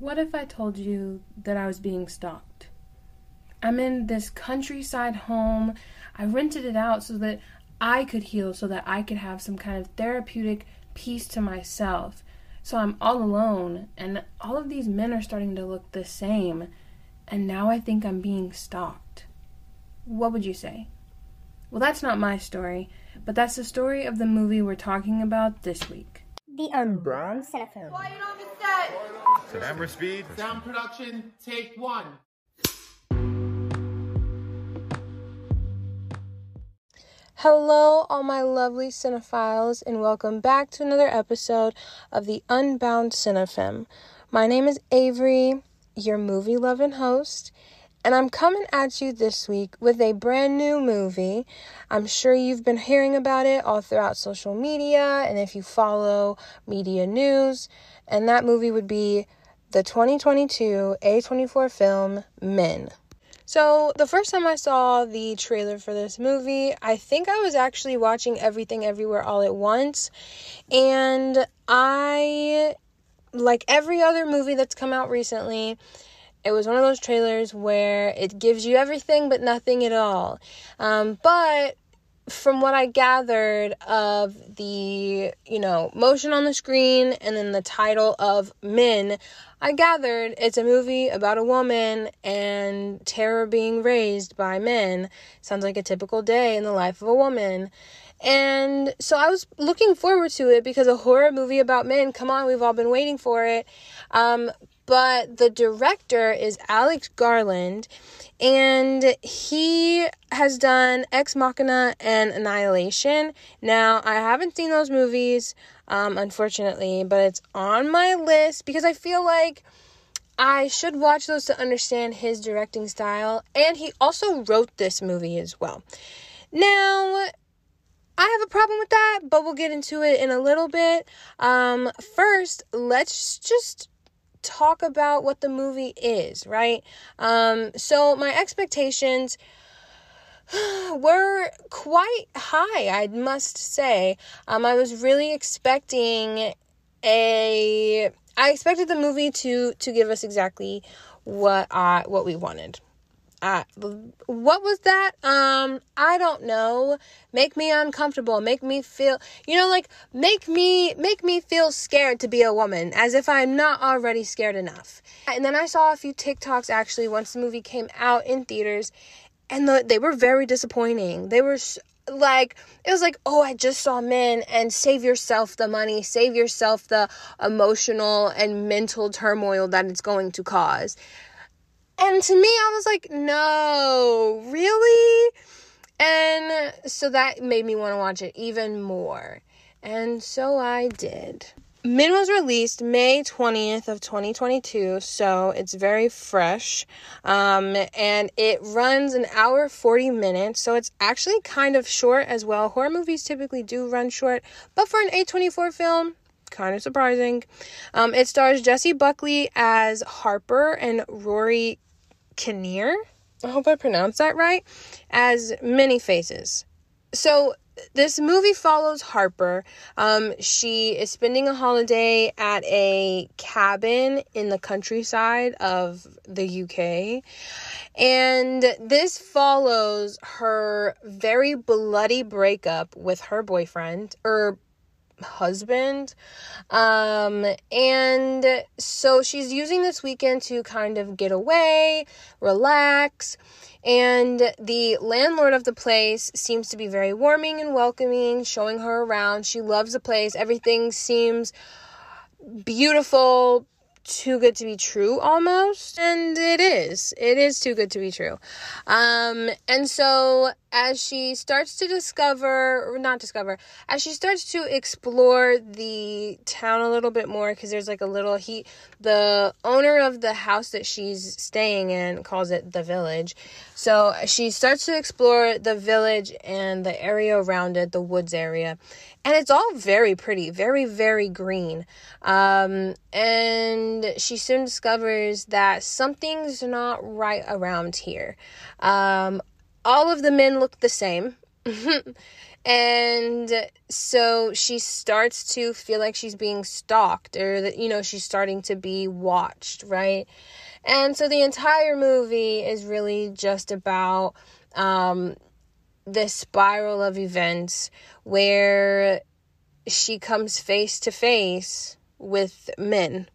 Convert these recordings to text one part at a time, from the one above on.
What if I told you that I was being stalked? I'm in this countryside home. I rented it out so that I could heal, so that I could have some kind of therapeutic peace to myself. So I'm all alone, and all of these men are starting to look the same, and now I think I'm being stalked. What would you say? Well, that's not my story, but that's the story of the movie we're talking about this week. The Unbound Cinefem. Quiet on the set. Camera speed. Sound production, take one. Hello, all my lovely cinephiles, and welcome back to another episode of the Unbound Cinefem. My name is Avery, your movie loving host, and I'm coming at you this week with a brand new movie. I'm sure you've been hearing about it all throughout social media, and if you follow media news, and that movie would be the 2022 A24 film Men. So, the first time I saw the trailer for this movie, I think I was actually watching Everything Everywhere All at Once. And I, like every other movie that's come out recently, it was one of those trailers where it gives you everything but nothing at all. Um, but from what I gathered of the, you know, motion on the screen and then the title of Men, I gathered it's a movie about a woman and terror being raised by men. Sounds like a typical day in the life of a woman. And so I was looking forward to it because a horror movie about men, come on, we've all been waiting for it. Um, but the director is Alex Garland, and he has done Ex Machina and Annihilation. Now, I haven't seen those movies, um, unfortunately, but it's on my list because I feel like I should watch those to understand his directing style, and he also wrote this movie as well. Now, I have a problem with that, but we'll get into it in a little bit. Um, first, let's just talk about what the movie is, right? Um, so my expectations were quite high, I must say. Um, I was really expecting a I expected the movie to to give us exactly what I what we wanted. Uh, what was that? Um, I don't know. Make me uncomfortable. Make me feel, you know, like make me make me feel scared to be a woman, as if I'm not already scared enough. And then I saw a few TikToks actually once the movie came out in theaters, and the, they were very disappointing. They were like it was like oh i just saw men and save yourself the money save yourself the emotional and mental turmoil that it's going to cause and to me, I was like, no, really? And so that made me want to watch it even more. And so I did. Men was released May 20th of 2022, so it's very fresh. Um, and it runs an hour 40 minutes, so it's actually kind of short as well. Horror movies typically do run short, but for an A24 film, kind of surprising. Um, it stars Jessie Buckley as Harper and Rory Kinnear, I hope I pronounced that right, as many faces. So this movie follows Harper. Um, she is spending a holiday at a cabin in the countryside of the UK. And this follows her very bloody breakup with her boyfriend, or husband. Um, and so she's using this weekend to kind of get away, relax. And the landlord of the place seems to be very warming and welcoming, showing her around. She loves the place. Everything seems beautiful, too good to be true almost and it is it is too good to be true um and so as she starts to discover or not discover as she starts to explore the town a little bit more because there's like a little he the owner of the house that she's staying in calls it the village. So she starts to explore the village and the area around it the woods area and it's all very pretty very very green. Um and she soon discovers that something's not right around here. Um all of the men look the same. And so she starts to feel like she's being stalked or that, you know, she's starting to be watched, right? And so the entire movie is really just about um, this spiral of events where she comes face to face with men.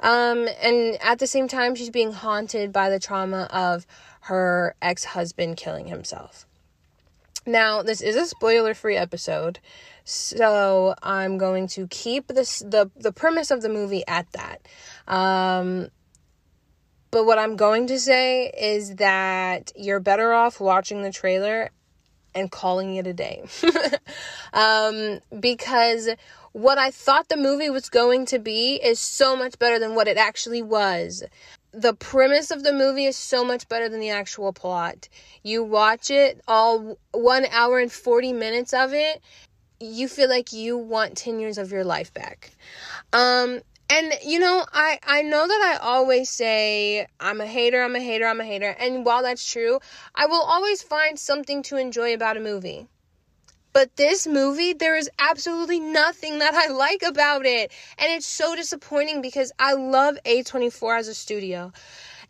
Um, and at the same time, she's being haunted by the trauma of her ex husband killing himself. Now, this is a spoiler free episode, so I'm going to keep this the the premise of the movie at that. Um, but what I'm going to say is that you're better off watching the trailer and calling it a day. um, because what I thought the movie was going to be is so much better than what it actually was the premise of the movie is so much better than the actual plot. You watch it all one hour and 40 minutes of it, you feel like you want 10 years of your life back. Um, and you know, I I know that I always say I'm a hater, I'm a hater, I'm a hater. And while that's true, I will always find something to enjoy about a movie. But this movie, there is absolutely nothing that I like about it. And it's so disappointing because I love A24 as a studio.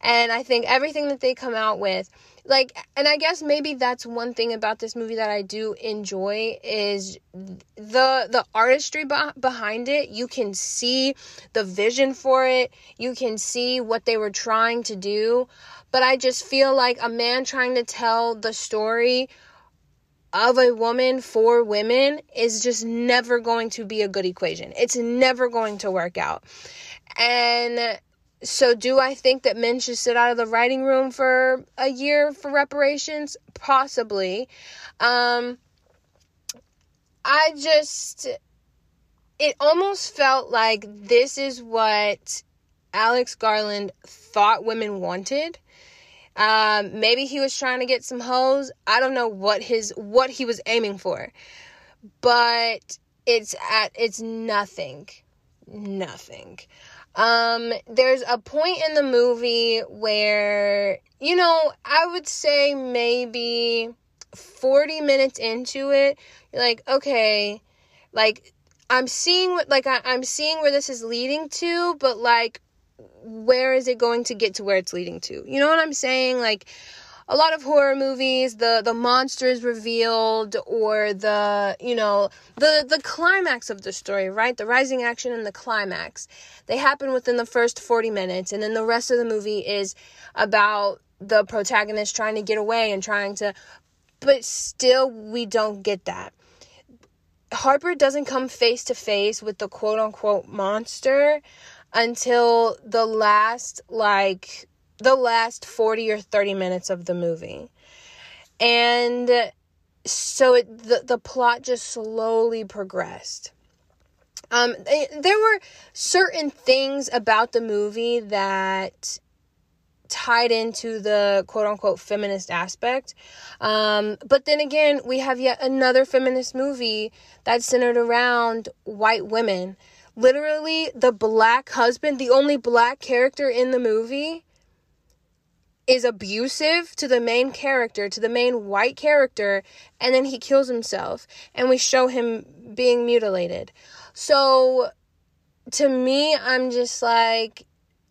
And I think everything that they come out with, like, and I guess maybe that's one thing about this movie that I do enjoy is the the artistry behind it. You can see the vision for it. You can see what they were trying to do. But I just feel like a man trying to tell the story of a woman for women is just never going to be a good equation. It's never going to work out. And so, do I think that men should sit out of the writing room for a year for reparations? Possibly. Um, I just, it almost felt like this is what Alex Garland thought women wanted um, maybe he was trying to get some hoes. I don't know what his what he was aiming for, but it's at it's nothing, nothing. Um, there's a point in the movie where you know I would say maybe 40 minutes into it, you're like, okay, like I'm seeing what like I, I'm seeing where this is leading to, but like where is it going to get to where it's leading to? You know what I'm saying? Like a lot of horror movies, the the monster is revealed or the, you know, the the climax of the story, right? The rising action and the climax. They happen within the first 40 minutes and then the rest of the movie is about the protagonist trying to get away and trying to but still we don't get that. Harper doesn't come face to face with the quote unquote monster until the last like the last 40 or 30 minutes of the movie. And so it the, the plot just slowly progressed. Um, there were certain things about the movie that tied into the quote unquote feminist aspect. Um, but then again, we have yet another feminist movie that's centered around white women literally the black husband, the only black character in the movie, is abusive to the main character, to the main white character, and then he kills himself. And we show him being mutilated. So to me, I'm just like,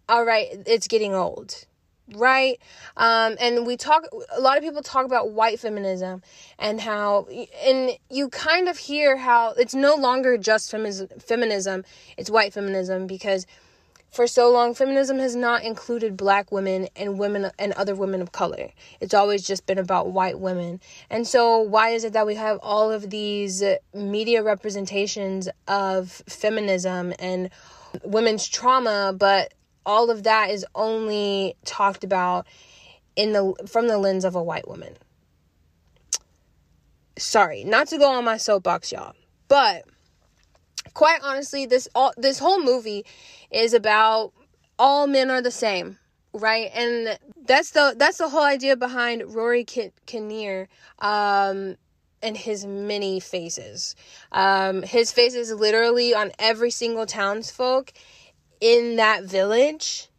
all right, it's getting old right? Um and we talk a lot of people talk about white feminism and how and you kind of hear how it's no longer just feminism feminism it's white feminism because for so long feminism has not included black women and women and other women of color. It's always just been about white women. And so why is it that we have all of these media representations of feminism and women's trauma but all of that is only talked about in the from the lens of a white woman. Sorry, not to go on my soapbox, y'all, but quite honestly, this all this whole movie is about all men are the same, right? And that's the that's the whole idea behind Rory Kinnear um, and his many faces. Um, his face is literally on every single townsfolk in that village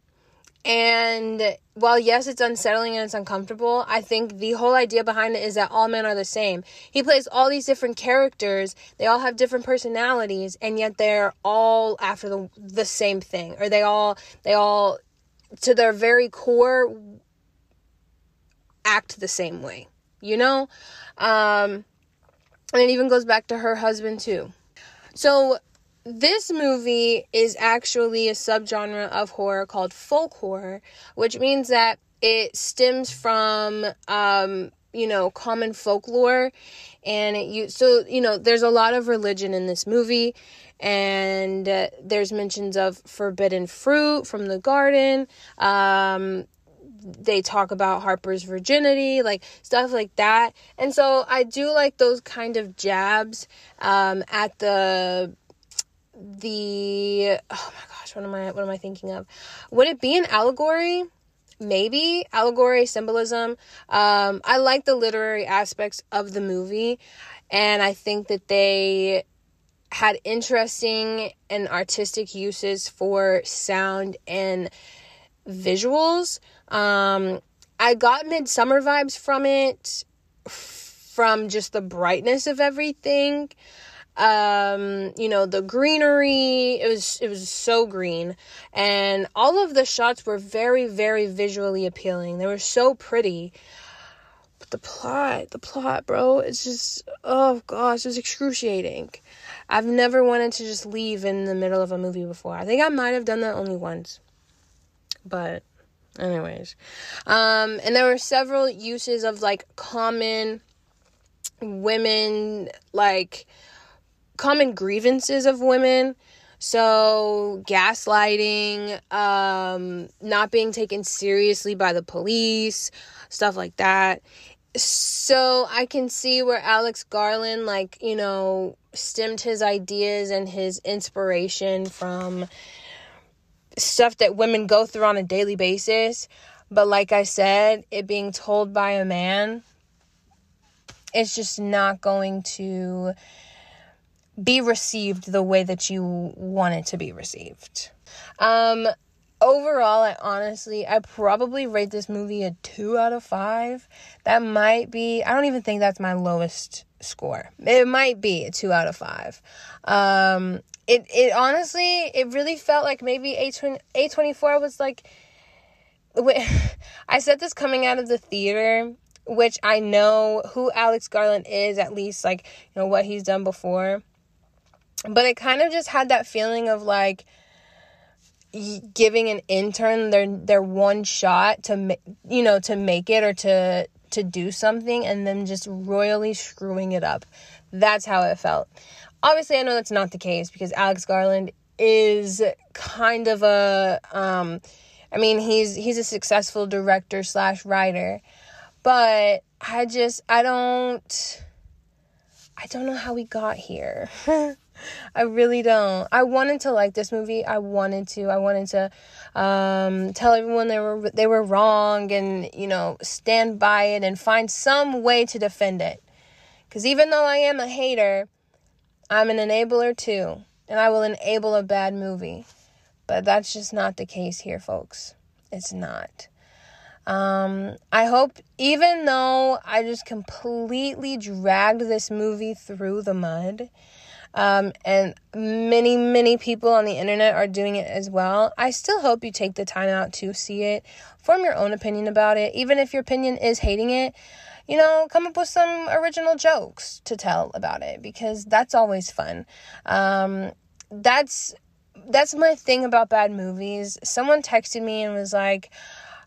And while yes, it's unsettling and it's uncomfortable, I think the whole idea behind it is that all men are the same. He plays all these different characters. They all have different personalities, and yet they're all after the the same thing, or they all they all to their very core act the same way. You know, um, and it even goes back to her husband too. So this movie is actually a subgenre of horror called folk horror, which means that it stems from um, you know common folklore. And it you so you know there's a lot of religion in this movie. And uh, there's mentions of forbidden fruit from the garden. Um, they talk about Harper's virginity, like stuff like that. And so I do like those kind of jabs um, at the the oh my gosh, what am I what am I thinking of? Would it be an allegory? Maybe allegory symbolism. Um, I like the literary aspects of the movie, and I think that they had interesting and artistic uses for sound and visuals. Um, I got Midsommar vibes from it, from just the brightness of everything um you know the greenery it was it was so green. And all of the shots were very very visually appealing. They were so pretty. But the plot the plot bro it's just oh gosh it was excruciating. I've never wanted to just leave in the middle of a movie before. I think i might have done that only once. But anyways. Um and there were several uses of like common women like common grievances of women. So, gaslighting, um, not being taken seriously by the police, stuff like that. So, I can see where Alex Garland, like, you know, stemmed his ideas and his inspiration from stuff that women go through on a daily basis. But, like I said, it being told by a man, it's just not going to be received the way that you want it to be received. Um, overall, I honestly, I probably rate this movie a two out of five. That might be, I don't even think that's my lowest score. It might be a two out of five. Um, it, it honestly, it really felt like maybe A24 was like, I said this coming out of the theater, which I know who Alex Garland is, at least like, you know, what he's done before but it kind of just had that feeling of like giving an intern their their one shot to you know to make it or to to do something and then just royally screwing it up. That's how it felt. Obviously, I know that's not the case because Alex Garland is kind of a um I mean, he's he's a successful director slash writer, but I just I don't I don't know how we got here. I really don't. I wanted to like this movie. I wanted to. I wanted to um, tell everyone they were they were wrong and you know stand by it and find some way to defend it. Because even though I am a hater, I'm an enabler too, and I will enable a bad movie. But that's just not the case here, folks. It's not. Um, I hope, even though I just completely dragged this movie through the mud, um, and many, many people on the internet are doing it as well. I still hope you take the time out to see it, form your own opinion about it, even if your opinion is hating it. You know, come up with some original jokes to tell about it because that's always fun. Um, that's that's my thing about bad movies. Someone texted me and was like,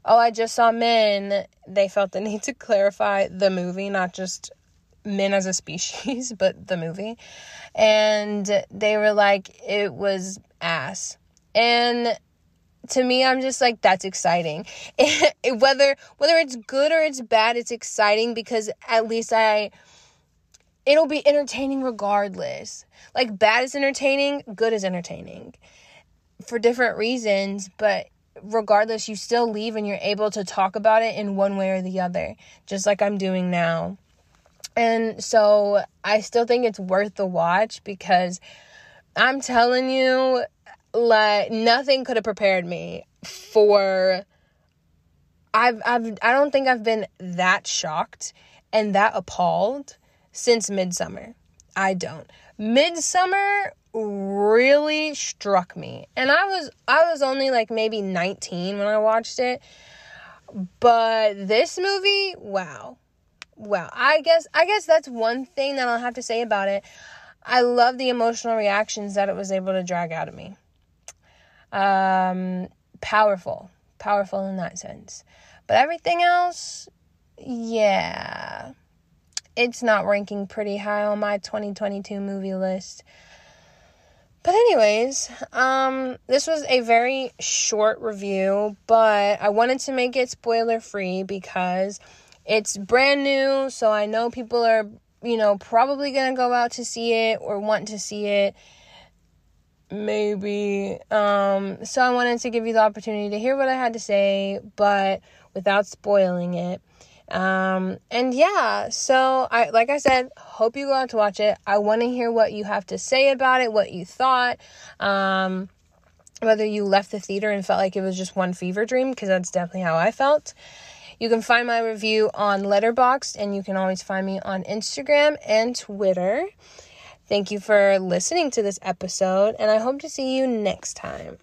"Oh, I just saw Men." They felt the need to clarify the movie, not just men as a species, but the movie. And they were like, it was ass. And to me i'm just like that's exciting whether whether it's good or it's bad it's exciting because at least i it'll be entertaining regardless like bad is entertaining good is entertaining for different reasons but regardless you still leave and you're able to talk about it in one way or the other just like i'm doing now and so I still think it's worth the watch because I'm telling you, like nothing could have prepared me for I've I've I don't think I've been that shocked and that appalled since Midsommar. I don't. Midsommar really struck me. And I was I was only like maybe 19 when I watched it. But this movie, wow. Wow. I guess I guess that's one thing that I'll have to say about it. I love the emotional reactions that it was able to drag out of me. Um powerful. Powerful in that sense. But everything else, yeah. It's not ranking pretty high on my 2022 movie list. But anyways, um this was a very short review, but I wanted to make it spoiler free because it's brand new, so I know people are, you know, probably going to go out to see it or want to see it maybe um so I wanted to give you the opportunity to hear what I had to say, but without spoiling it. Um, and yeah, so I like I said, hope you go out to watch it. I want to hear what you have to say about it, what you thought. Um, whether you left the theater and felt like it was just one fever dream, because that's definitely how I felt. You can find my review on Letterboxd, and you can always find me on Instagram and Twitter. Thank you for listening to this episode, and I hope to see you next time.